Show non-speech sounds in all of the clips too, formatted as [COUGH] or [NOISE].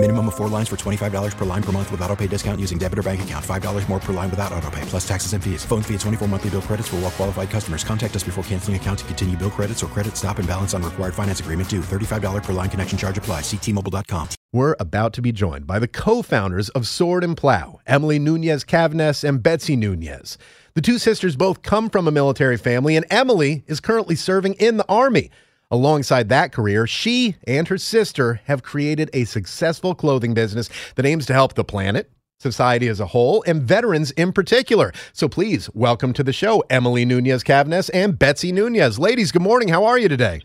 Minimum of four lines for $25 per line per month with auto pay discount using debit or bank account. $5 more per line without auto pay, plus taxes and fees. Phone fee at 24 monthly bill credits for all well qualified customers. Contact us before canceling account to continue bill credits or credit stop and balance on required finance agreement due. $35 per line connection charge apply. Ctmobile.com. We're about to be joined by the co-founders of Sword and Plough, Emily Nunez Cavness and Betsy Nunez. The two sisters both come from a military family, and Emily is currently serving in the Army. Alongside that career, she and her sister have created a successful clothing business that aims to help the planet, society as a whole, and veterans in particular. So please welcome to the show Emily Nunez Cavness and Betsy Nunez. Ladies, good morning. How are you today?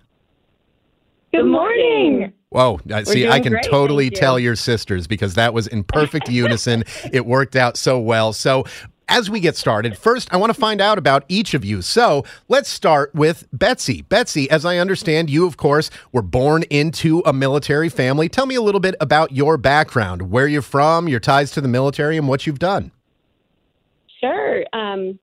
Good morning. Whoa, I see, I can great, totally you. tell your sisters because that was in perfect unison. [LAUGHS] It worked out so well. So, as we get started, first, I want to find out about each of you. So, let's start with Betsy. Betsy, as I understand, you, of course, were born into a military family. Tell me a little bit about your background, where you're from, your ties to the military, and what you've done. Sure. Um,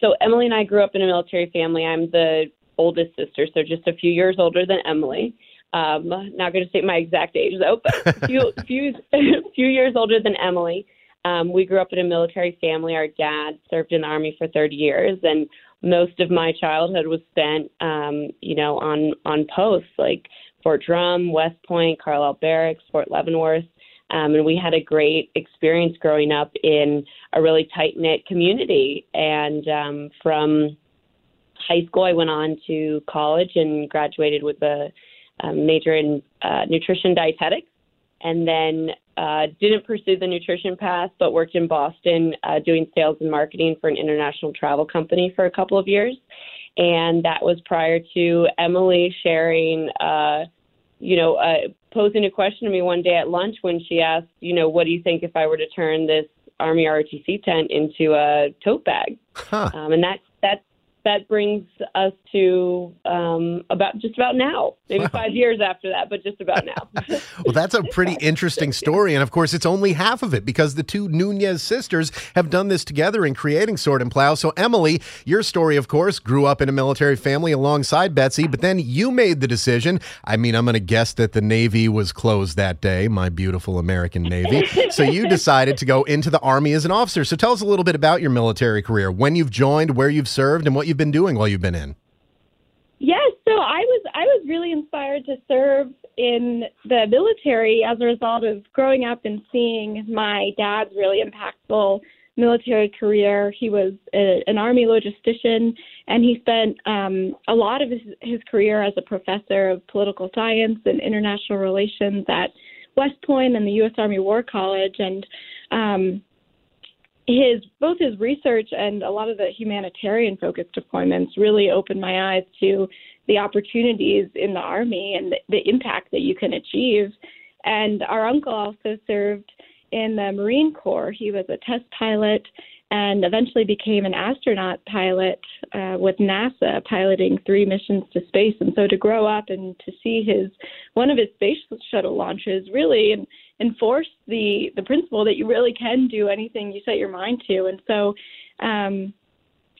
so Emily and I grew up in a military family. I'm the oldest sister, so just a few years older than Emily. Um, not going to state my exact age though, but a few [LAUGHS] few [LAUGHS] few years older than Emily. Um, we grew up in a military family. Our dad served in the army for 30 years, and most of my childhood was spent, um, you know, on on posts like Fort Drum, West Point, Carlisle Barracks, Fort Leavenworth. Um, and we had a great experience growing up in a really tight knit community. And um, from high school, I went on to college and graduated with a, um major in uh, nutrition dietetics. And then uh, didn't pursue the nutrition path, but worked in Boston uh, doing sales and marketing for an international travel company for a couple of years. And that was prior to Emily sharing, uh, you know, uh, posing a question to me one day at lunch when she asked, you know, what do you think if I were to turn this Army ROTC tent into a tote bag? Huh. Um, and that that brings us to um, about just about now, maybe five years after that, but just about now. [LAUGHS] Well, that's a pretty [LAUGHS] interesting story. And of course, it's only half of it because the two Nunez sisters have done this together in creating Sword and Plough. So, Emily, your story, of course, grew up in a military family alongside Betsy, but then you made the decision. I mean, I'm going to guess that the Navy was closed that day, my beautiful American Navy. so, you [LAUGHS] decided to go into the Army as an officer. So, tell us a little bit about your military career, when you've joined, where you've served, and what you've been doing while you've been in. Yes, so I was I was really inspired to serve in the military as a result of growing up and seeing my dad's really impactful military career. He was a, an army logistician, and he spent um, a lot of his, his career as a professor of political science and international relations at West Point and the U.S. Army War College, and um, his both his research and a lot of the humanitarian focused deployments really opened my eyes to the opportunities in the army and the, the impact that you can achieve. And our uncle also served in the Marine Corps. He was a test pilot and eventually became an astronaut pilot uh, with NASA, piloting three missions to space. And so to grow up and to see his one of his space shuttle launches really en- enforced the the principle that you really can do anything you set your mind to. And so um,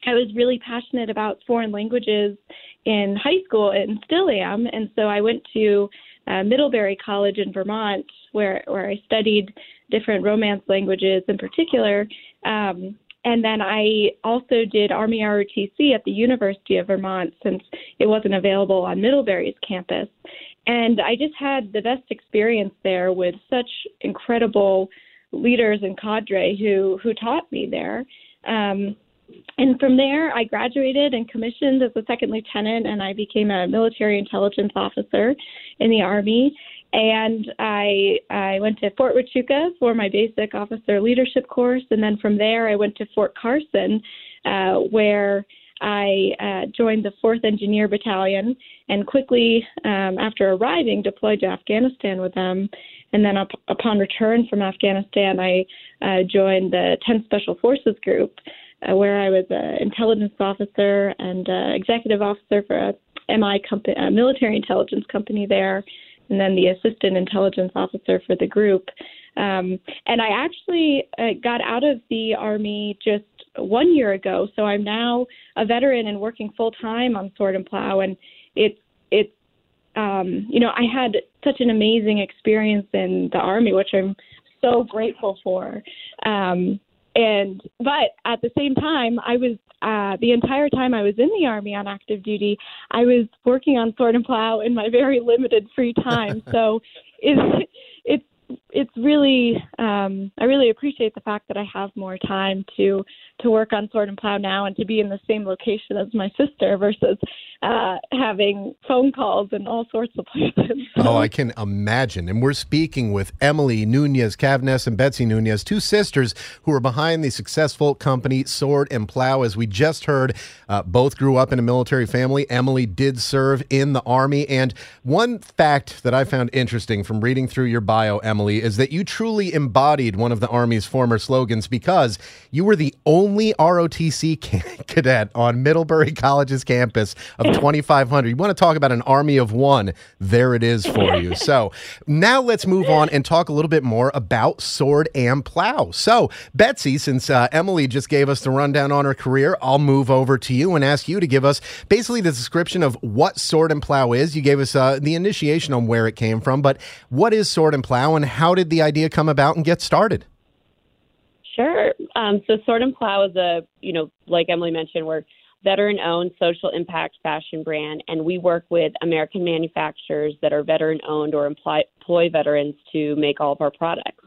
I was really passionate about foreign languages in high school and still am. And so I went to uh, Middlebury College in Vermont, where where I studied different Romance languages in particular. Um, and then I also did Army ROTC at the University of Vermont since it wasn't available on Middlebury's campus. And I just had the best experience there with such incredible leaders and cadre who who taught me there. Um, and from there, I graduated and commissioned as a second lieutenant, and I became a military intelligence officer in the Army. And I I went to Fort Huachuca for my basic officer leadership course, and then from there I went to Fort Carson, uh, where I uh, joined the 4th Engineer Battalion, and quickly um, after arriving deployed to Afghanistan with them. And then up, upon return from Afghanistan, I uh, joined the 10th Special Forces Group, uh, where I was an intelligence officer and executive officer for a MI company, a military intelligence company there. and then the assistant intelligence officer for the group. Um, and I actually uh, got out of the Army just one year ago, so I'm now a veteran and working full time on Sword and Plough. And it's it's um, you know I had such an amazing experience in the Army, which I'm so grateful for. Um, and but at the same time, I was uh, the entire time I was in the army on active duty, I was working on sword and plough in my very limited free time. [LAUGHS] so it's it's it's really um, I really appreciate the fact that I have more time to to work on sword and plough now and to be in the same location as my sister versus uh, having phone calls and all sorts of places. [LAUGHS] oh, I can imagine. And we're speaking with Emily Nunez Cavness and Betsy Nunez, two sisters who are behind the successful company Sword and Plough. As we just heard, uh, both grew up in a military family. Emily did serve in the Army. And one fact that I found interesting from reading through your bio, Emily, is that you truly embodied one of the Army's former slogans because you were the only ROTC [LAUGHS] cadet on Middlebury College's campus of [LAUGHS] 2,500. You want to talk about an army of one? There it is for you. So now let's move on and talk a little bit more about Sword and Plough. So, Betsy, since uh, Emily just gave us the rundown on her career, I'll move over to you and ask you to give us basically the description of what Sword and Plough is. You gave us uh, the initiation on where it came from, but what is Sword and Plough and how did the idea come about and get started? Sure. Um, so Sword and Plough is a, you know, like Emily mentioned, we're veteran owned social impact fashion brand, and we work with American manufacturers that are veteran owned or employ, employ veterans to make all of our products.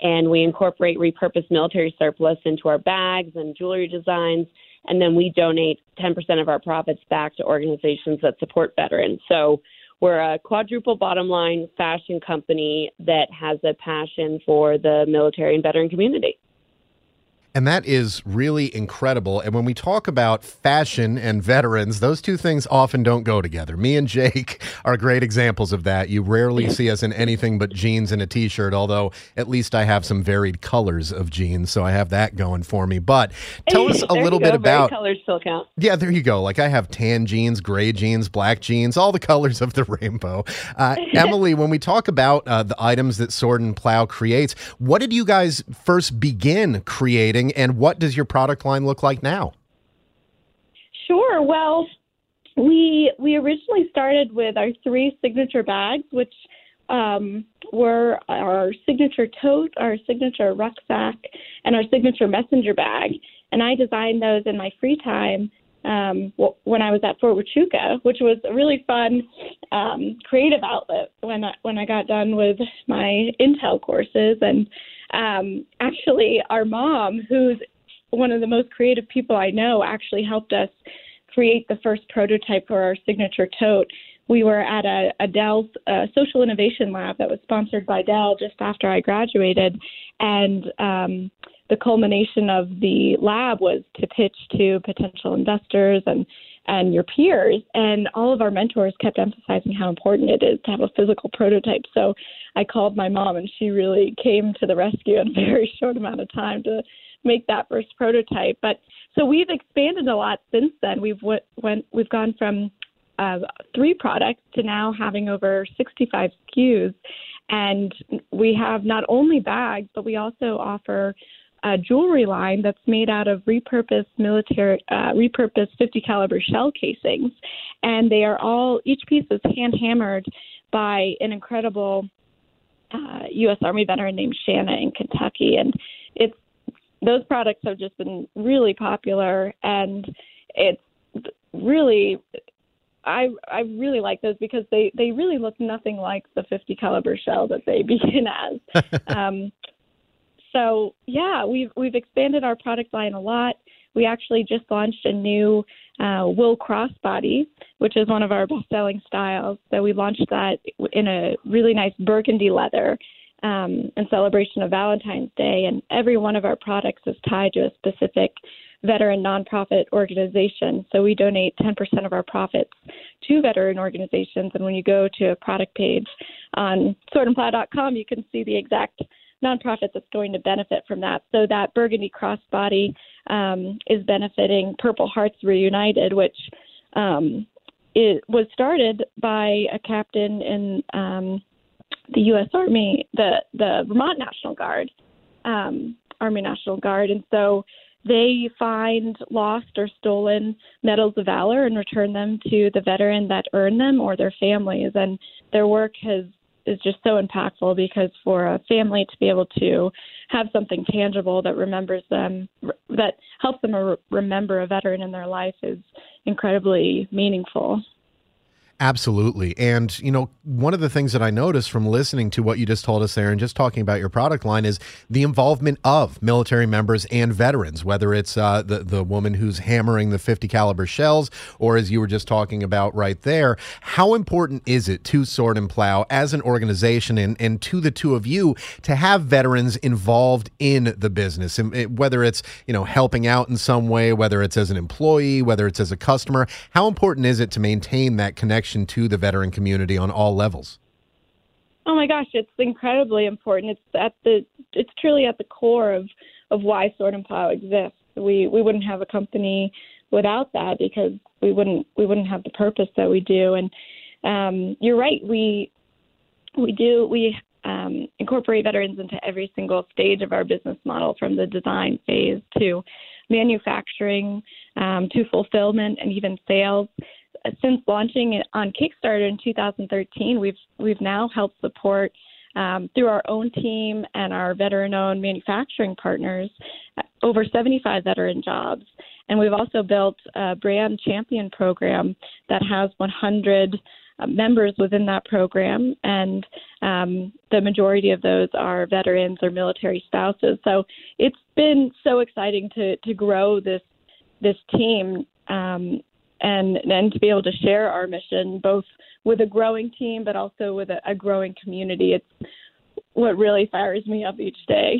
And we incorporate repurposed military surplus into our bags and jewelry designs, and then we donate 10% of our profits back to organizations that support veterans. So we're a quadruple bottom line fashion company that has a passion for the military and veteran community. And that is really incredible. And when we talk about fashion and veterans, those two things often don't go together. Me and Jake [LAUGHS] are great examples of that. You rarely see us in anything but jeans and a t shirt, although at least I have some varied colors of jeans. So I have that going for me. But tell us [LAUGHS] a little bit about. colors still count. Yeah, there you go. Like I have tan jeans, gray jeans, black jeans, all the [LAUGHS] colors of the rainbow. Uh, Emily, when we talk about uh, the items that Sword and Plough creates, what did you guys first begin creating? And what does your product line look like now? Sure. Well, we we originally started with our three signature bags, which um, were our signature tote, our signature rucksack, and our signature messenger bag. And I designed those in my free time um, when I was at Fort Huachuca, which was a really fun um, creative outlet when I, when I got done with my Intel courses. And um, actually, our mom, who's one of the most creative people I know, actually helped us create the first prototype for our signature tote. We were at a, a Dell uh, social innovation lab that was sponsored by Dell just after I graduated, and um, the culmination of the lab was to pitch to potential investors and and your peers. And all of our mentors kept emphasizing how important it is to have a physical prototype. So I called my mom, and she really came to the rescue in a [LAUGHS] very short amount of time to make that first prototype. But so we've expanded a lot since then. We've went, went we've gone from uh, three products to now having over 65 SKUs, and we have not only bags, but we also offer a jewelry line that's made out of repurposed military, uh, repurposed 50 caliber shell casings, and they are all each piece is hand hammered by an incredible uh, U.S. Army veteran named Shanna in Kentucky, and it's those products have just been really popular, and it's really I I really like those because they they really look nothing like the 50 caliber shell that they [LAUGHS] begin as. [LAUGHS] um, so yeah, we've we've expanded our product line a lot. We actually just launched a new uh, wool crossbody, which is one of our best-selling styles. So we launched that in a really nice burgundy leather um, in celebration of Valentine's Day, and every one of our products is tied to a specific veteran nonprofit organization. So we donate 10% of our profits to veteran organizations. And when you go to a product page on swordandplough.com, you can see the exact nonprofit that's going to benefit from that. So that Burgundy Crossbody um, is benefiting Purple Hearts Reunited, which um, it was started by a captain in um, the U.S. Army, the the Vermont National Guard, um, Army National Guard, and so they find lost or stolen medals of valor and return them to the veteran that earned them or their families. And their work has is just so impactful because for a family to be able to have something tangible that remembers them, that helps them remember a veteran in their life is incredibly meaningful. Absolutely. And, you know, one of the things that I noticed from listening to what you just told us there and just talking about your product line is the involvement of military members and veterans, whether it's uh, the, the woman who's hammering the 50 caliber shells or as you were just talking about right there. How important is it to Sword and Plough as an organization and, and to the two of you to have veterans involved in the business? And it, whether it's, you know, helping out in some way, whether it's as an employee, whether it's as a customer, how important is it to maintain that connection? Connection to the veteran community on all levels? Oh my gosh, it's incredibly important. It's at the it's truly at the core of of why Sword and Plough exists. We we wouldn't have a company without that because we wouldn't we wouldn't have the purpose that we do. And um, you're right, we we do we um, incorporate veterans into every single stage of our business model, from the design phase to manufacturing um, to fulfillment and even sales since launching it on Kickstarter in 2013, we've we've now helped support um, through our own team and our veteran-owned manufacturing partners uh, over 75 veteran jobs. And we've also built a brand champion program that has 100 uh, members within that program, and um, the majority of those are veterans or military spouses. So it's been so exciting to to grow this this team um, and and to be able to share our mission both with a growing team but also with a, a growing community it's what really fires me up each day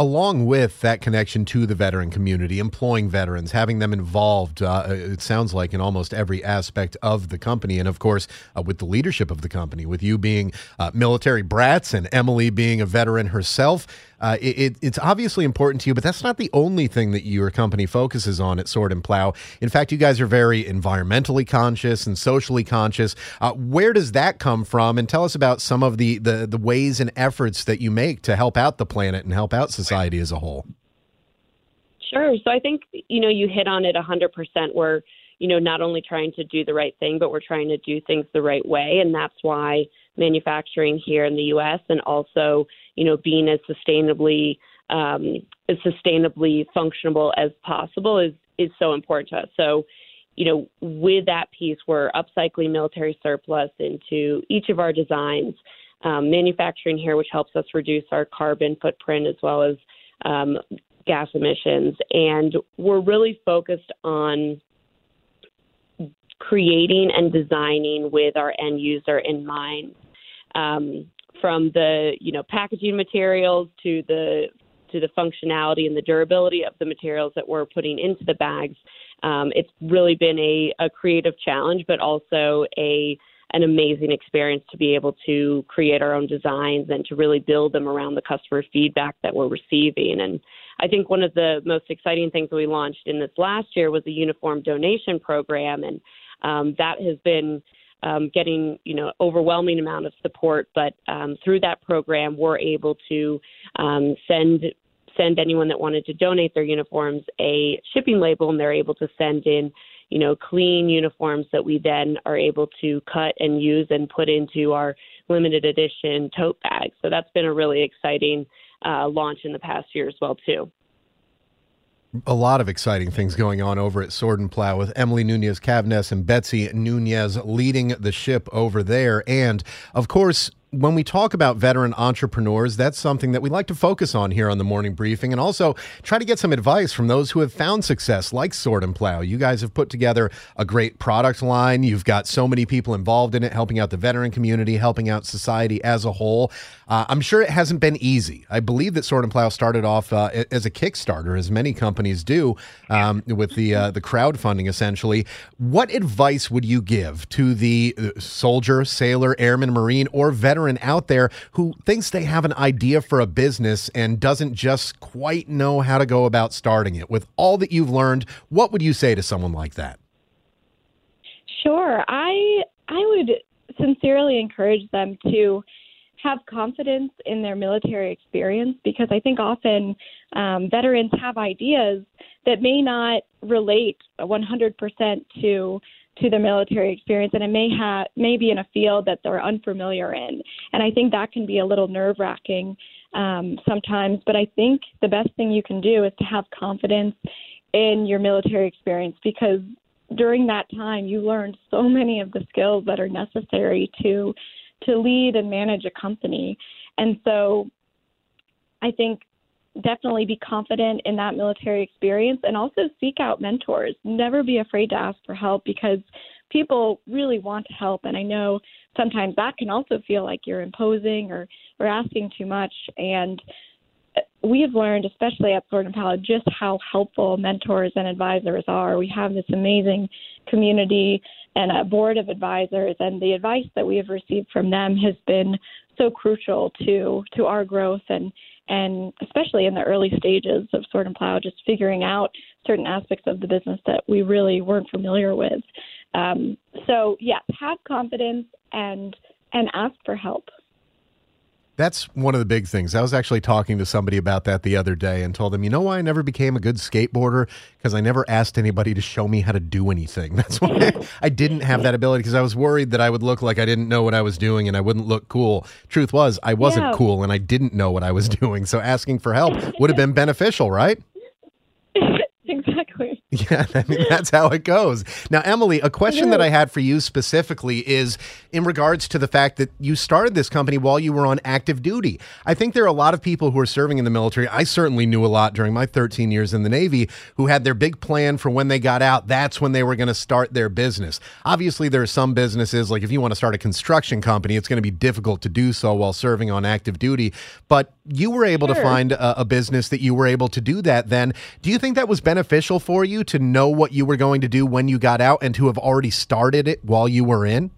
along with that connection to the veteran community, employing veterans, having them involved, uh, it sounds like in almost every aspect of the company. And of course, uh, with the leadership of the company, with you being uh, military brats and Emily being a veteran herself, uh, it, it's obviously important to you, but that's not the only thing that your company focuses on at Sword and Plough. In fact, you guys are very environmentally conscious and socially conscious. Uh, where does that come from? And tell us about some of the, the, the ways and efforts that you make to help out the planet and help out society as a whole. Sure. So I think, you know, you hit on it 100%. We're, you know, not only trying to do the right thing, but we're trying to do things the right way. And that's why manufacturing here in the U.S. and also, you know, being as sustainably um, as sustainably functional as possible is is so important to us. So, you know, with that piece, we're upcycling military surplus into each of our designs, um, manufacturing here, which helps us reduce our carbon footprint as well as um, gas emissions, and we're really focused on creating and designing with our end user in mind um, from the you know packaging materials to the to the functionality and the durability of the materials that we're putting into the bags. Um, it's really been a, a creative challenge, but also a an amazing experience to be able to create our own designs and to really build them around the customer feedback that we're receiving. And I think one of the most exciting things that we launched in this last year was a uniform donation program, and um, that has been um, getting you know overwhelming amount of support. But um, through that program, we're able to um, send send anyone that wanted to donate their uniforms a shipping label, and they're able to send in you know clean uniforms that we then are able to cut and use and put into our limited edition tote bags. So that's been a really exciting uh, launch in the past year as well too a lot of exciting things going on over at Sword and Plough with Emily Nunez Cavness and Betsy Nunez leading the ship over there. And of course, when we talk about veteran entrepreneurs, that's something that we like to focus on here on the morning briefing and also try to get some advice from those who have found success, like Sword and Plough. You guys have put together a great product line. You've got so many people involved in it, helping out the veteran community, helping out society as a whole. Uh, I'm sure it hasn't been easy. I believe that Sword and Plough started off uh, as a Kickstarter, as many companies do, um, with the uh, the crowdfunding essentially. What advice would you give to the uh, soldier, sailor, airman, marine, or veteran? Veteran out there who thinks they have an idea for a business and doesn't just quite know how to go about starting it. With all that you've learned, what would you say to someone like that? Sure. I I would sincerely encourage them to have confidence in their military experience because I think often um, veterans have ideas that may not relate 100% to to the military experience and it may have may be in a field that they're unfamiliar in. And i think that can be a little nerve wracking um, sometimes. But i think the best thing you can do is to have confidence in your military experience because during that time you learned so many of the skills that are necessary to to lead and manage a company. And so i think definitely be confident in that military experience and also seek out mentors. Never be afraid to ask for help because people really want to help and I know sometimes that can also feel like you're imposing or or asking too much and we have learned, especially at Sword and just how helpful mentors and advisors are. We have this amazing community and a board of advisors, and the advice that we have received from them has been so crucial to to our growth and and especially in the early stages of Sword and Plough, just figuring out certain aspects of the business that we really weren't familiar with. Um, so yes, have confidence and and ask for help. That's one of the big things. I was actually talking to somebody about that the other day and told them, you know why I never became a good skateboarder? Because I never asked anybody to show me how to do anything. [LAUGHS] That's why I didn't have that ability because I was worried that I would look like I didn't know what I was doing and I wouldn't look cool. Truth was, I wasn't Yeah. cool and I didn't know what I was [LAUGHS] doing. So asking for help would have been beneficial, right? [LAUGHS] exactly. [LAUGHS] Yeah, I mean, that's how it goes. Now, Emily, a question that I had for you specifically is in regards to the fact that you started this company while you were on active duty. I think there are a lot of people who are serving in the military. I certainly knew a lot during my 13 years in the Navy who had their big plan for when they got out. That's when they were going to start their business. Obviously, there are some businesses, like if you want to start a construction company, it's going to be difficult to do so while serving on active duty. But you were able to find a, a business that you were able to do that then. Do you think that was beneficial for you to know what you were going to do when you got out and to have already started it while you were in?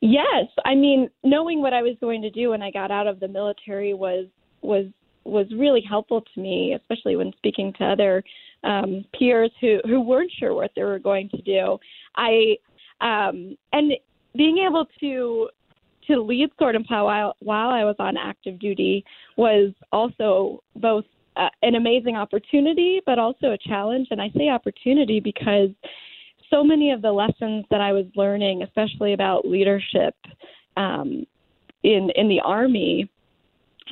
Yes, I mean, knowing what I was going to do when I got out of the military was was was really helpful to me, especially when speaking to other um, peers who who weren't sure what they were going to do. I um, and being able to to lead Sword and Plough while, while I was on active duty was also both an amazing opportunity, but also a challenge. And I say opportunity because so many of the lessons that I was learning, especially about leadership um, in in the army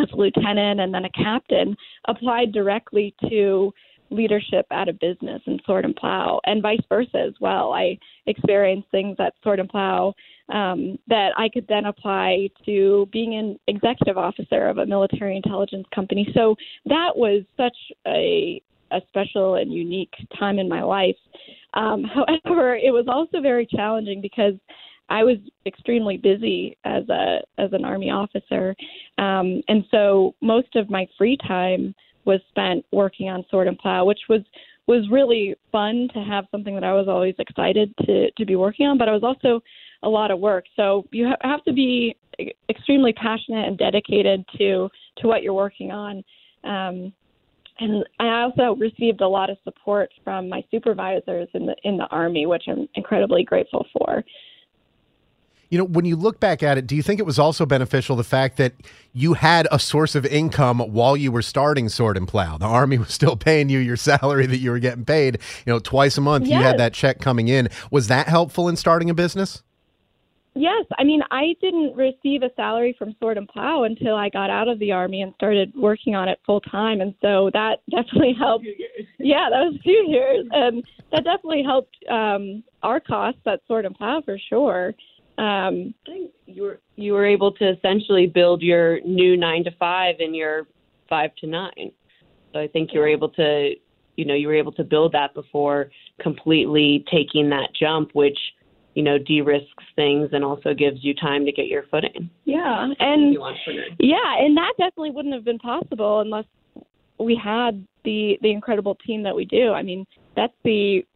as a lieutenant and then a captain, applied directly to leadership at a business in Sword and Plough, and vice versa as well. I experienced things at Sword and Plough um, that I could then apply to being an executive officer of a military intelligence company. So that was such a a special and unique time in my life. Um, [LAUGHS] however, it was also very challenging because I was extremely busy as a as an army officer, um, and so most of my free time was spent working on Sword and Plough, which was was really fun to have something that I was always excited to to be working on, but it was also a lot of work. So you ha- have to be extremely passionate and dedicated to to what you're working on. Um, and I also received a lot of support from my supervisors in the in the army, which I'm incredibly grateful for. You know, when you look back at it, do you think it was also beneficial the fact that you had a source of income while you were starting Sword and Plough? The Army [LAUGHS] was still paying you your salary that you were getting paid, you know, twice a month. You had that check coming in. Was that helpful in starting a business? Yes, I mean I didn't receive a salary from Sword and Plough until I got out of the army and started working on it full time, and so that [LAUGHS] definitely helped. Yeah, that was a few years, and that definitely helped um, our costs at Sword and Plough for sure. Um, I think you were you were able to essentially build your new nine to five in your five to nine. So I think you were able to, you know, you were able to build that before completely taking that jump, which you know de-risks things and also gives you time to get your footing. yeah, and Yeah, and that definitely wouldn't have been possible unless we had the the incredible team that we do. I mean, Betsy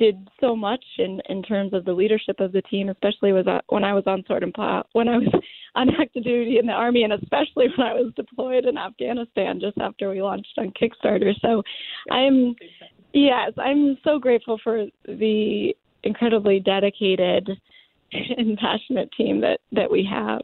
did so much in in terms of the leadership of the team, especially was uh, when I was on Sword and Plough, when I was [LAUGHS] on active duty in the army, and especially when I was deployed in Afghanistan just after we launched on Kickstarter. So, I'm yes, I'm so grateful for the incredibly dedicated [LAUGHS] and passionate team that that we have.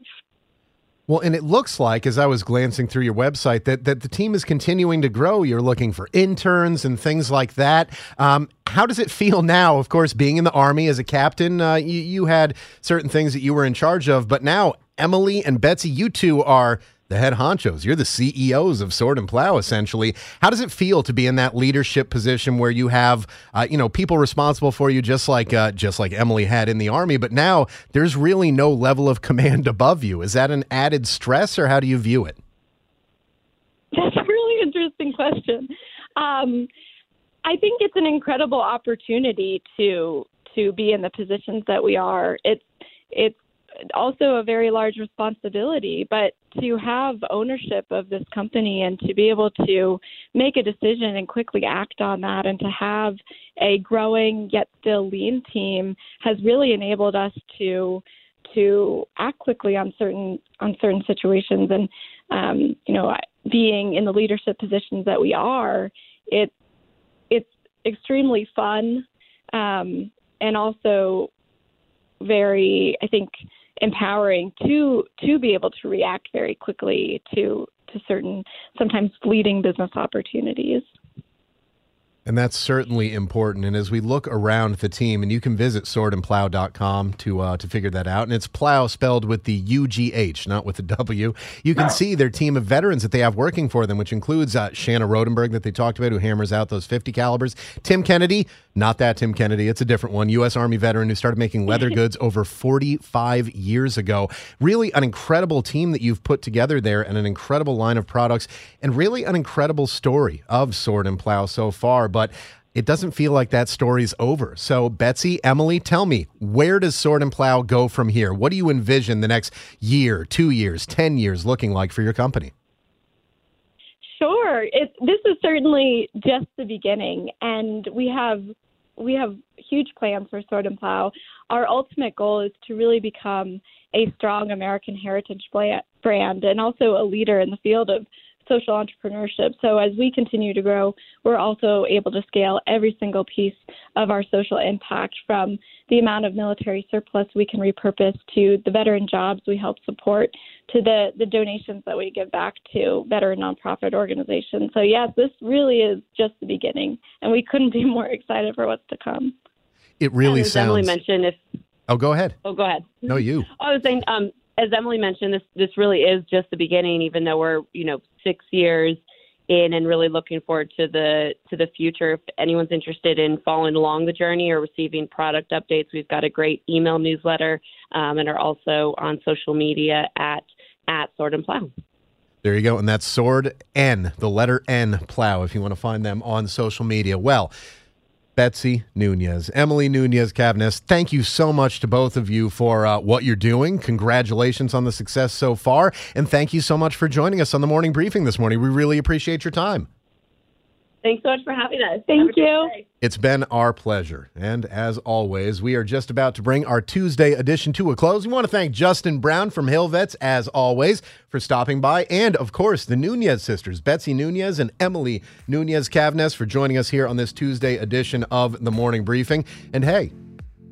Well, and it looks like, as I was glancing through your website, that, that the team is continuing to grow. You're looking for interns and things like that. Um, how does it feel now? Of course, being in the Army as a captain, uh, you, you had certain things that you were in charge of, but now Emily and Betsy, you two are the head honchos. You're the CEOs of Sword and Plough, essentially. How does it feel to be in that leadership position where you have, uh, you know, people responsible for you, just like uh, just like Emily had in the army? But now there's really no level of [LAUGHS] command above you. Is that an added stress, or how do you view it? That's a really interesting question. Um, I think it's an incredible opportunity to to be in the positions that we are. It's it's also a very large responsibility, but to have ownership of this company and to be able to make a decision and quickly act on that and to have a growing yet still lean team has really enabled us to to act quickly on certain on certain situations. And um, you know being in the leadership positions that we are it it's extremely fun um, and also very I think empowering to to be able to react very quickly to to certain sometimes fleeting business opportunities. And that's certainly important. And as we look around the team, and you can visit swordandplough.com to uh, to figure that out. And it's plow spelled with the U G H, not with the W. You can see their team of veterans that they have working for them, which includes uh, Shanna Rodenberg that they talked about, who hammers out those 50 calibers. Tim Kennedy, not that Tim Kennedy, it's a different one. U.S. Army veteran who started making leather [LAUGHS] goods over 45 years ago. Really an incredible team that you've put together there, and an incredible line of products, and really an incredible story of Sword and Plough so far but it doesn't feel like that story's over. So, Betsy, Emily, tell me, where does Sword and Plough go from here? What do you envision the next year, two years, 10 years looking like for your company? Sure. It, this is certainly just the beginning, and we have we have huge plans for Sword and Plough. Our ultimate goal is to really become a strong American heritage brand and also a leader in the field of social entrepreneurship. So as we continue to grow, we're also able to scale every single piece of our social impact from the amount of military surplus we can repurpose to the veteran jobs we help support to the, the donations that we give back to veteran nonprofit organizations. So yes, this really is just the beginning and we couldn't be more excited for what's to come. It really and as sounds Emily mentioned if Oh, go ahead. Oh, go ahead. No, you. [LAUGHS] I was saying, um, as Emily mentioned, this this really is just the beginning. Even though we're you know six years in and really looking forward to the to the future. If anyone's interested in following along the journey or receiving product updates, we've got a great email newsletter um, and are also on social media at at Sword and Plough. There you go. And that's Sword N, the letter N Plow, if you want to find them on social media. Well, Betsy Nunez, Emily Nunez Cavness, thank you so much to both of you for uh, what you're doing. Congratulations on the success so far. And thank you so much for joining us on the morning briefing this morning. We really appreciate your time. Thanks so much for having us. Thank you. It's been our pleasure. And as always, we are just about to bring our Tuesday edition to a close. We want to thank Justin Brown from Hillvets, as always, for stopping by. And of course, the Nunez sisters, Betsy Nunez and Emily Nunez Cavness, for joining us here on this Tuesday edition of the morning briefing. And hey,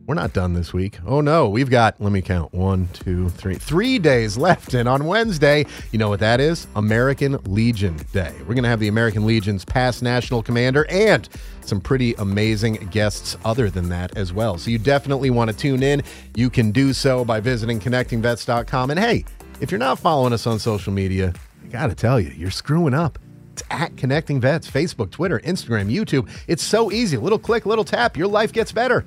we're not done this week. Oh no, we've got, let me count, one, two, three, three days left. And on Wednesday, you know what that is? American Legion Day. We're going to have the American Legion's past national commander and some pretty amazing guests other than that as well. So you definitely want to tune in. You can do so by visiting connectingvets.com. And hey, if you're not following us on social media, I got to tell you, you're screwing up. It's at Connecting Vets, Facebook, Twitter, Instagram, YouTube. It's so easy. Little click, little tap, your life gets better.